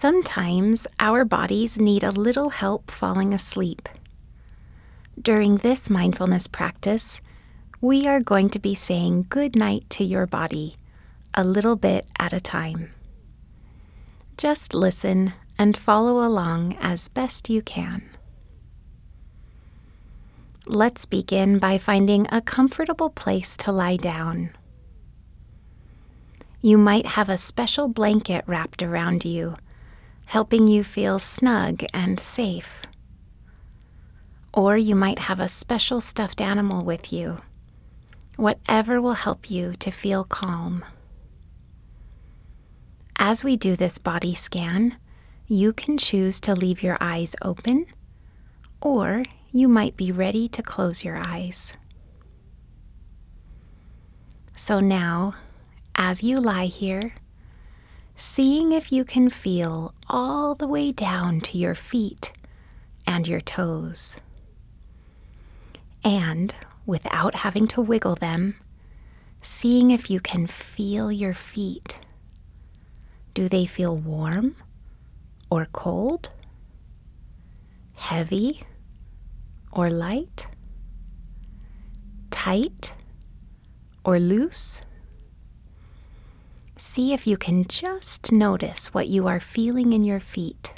Sometimes our bodies need a little help falling asleep. During this mindfulness practice, we are going to be saying good night to your body a little bit at a time. Just listen and follow along as best you can. Let's begin by finding a comfortable place to lie down. You might have a special blanket wrapped around you, helping you feel snug and safe. Or you might have a special stuffed animal with you, whatever will help you to feel calm. As we do this body scan, you can choose to leave your eyes open, or you might be ready to close your eyes. So now, as you lie here, seeing if you can feel all the way down to your feet and your toes. And without having to wiggle them, seeing if you can feel your feet do they feel warm or cold? Heavy or light? Tight or loose? See if you can just notice what you are feeling in your feet,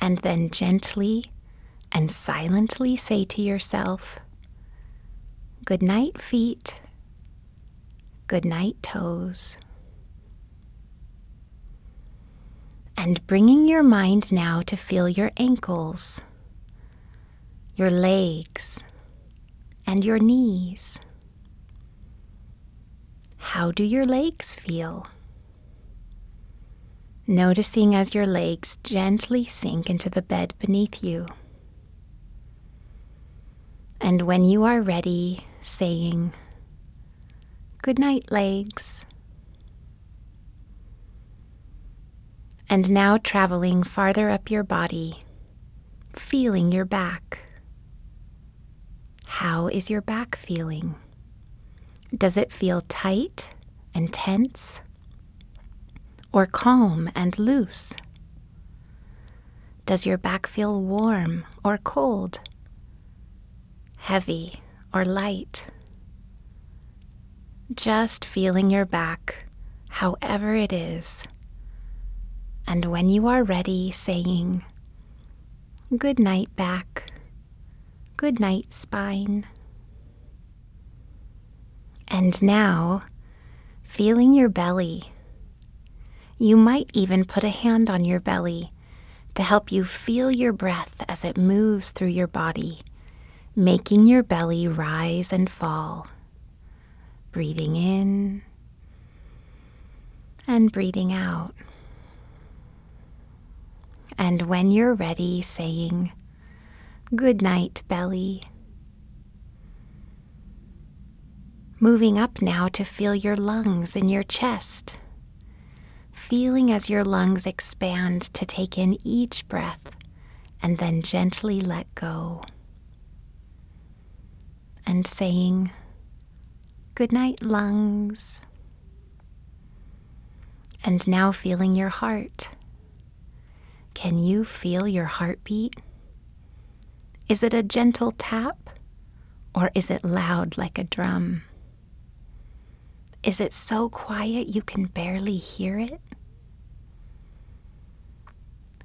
and then gently and silently say to yourself, Good night, feet. Good night, toes. And bringing your mind now to feel your ankles, your legs, and your knees. How do your legs feel? Noticing as your legs gently sink into the bed beneath you. And when you are ready, saying, Good night, legs. And now traveling farther up your body, feeling your back. How is your back feeling? Does it feel tight and tense? Or calm and loose? Does your back feel warm or cold? Heavy or light? Just feeling your back, however it is and when you are ready, saying, Good night, back. Good night, spine. And now, feeling your belly. You might even put a hand on your belly to help you feel your breath as it moves through your body, making your belly rise and fall. Breathing in and breathing out. And when you're ready, saying, Good night, belly. Moving up now to feel your lungs in your chest. Feeling as your lungs expand to take in each breath and then gently let go. And saying, Good night, lungs. And now feeling your heart can you feel your heartbeat? Is it a gentle tap or is it loud like a drum? Is it so quiet you can barely hear it?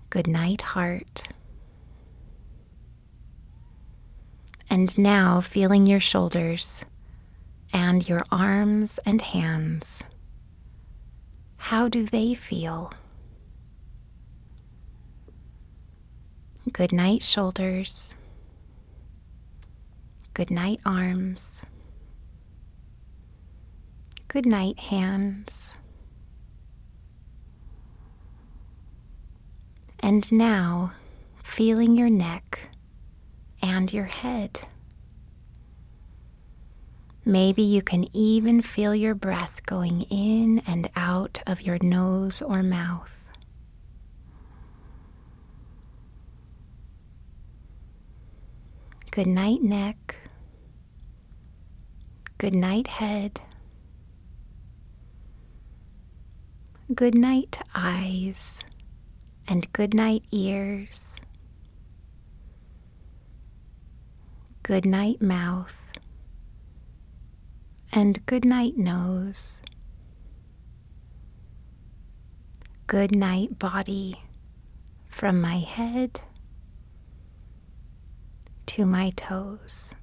Good night, heart. And now feeling your shoulders and your arms and hands. How do they feel? Good night, shoulders. Good night, arms. Good night, hands. And now, feeling your neck and your head. Maybe you can even feel your breath going in and out of your nose or mouth. Good night, neck. Good night, head. Good night, eyes. and good night, ears. Good night, mouth. And good night, nose. Good night, body, from my head to my toes.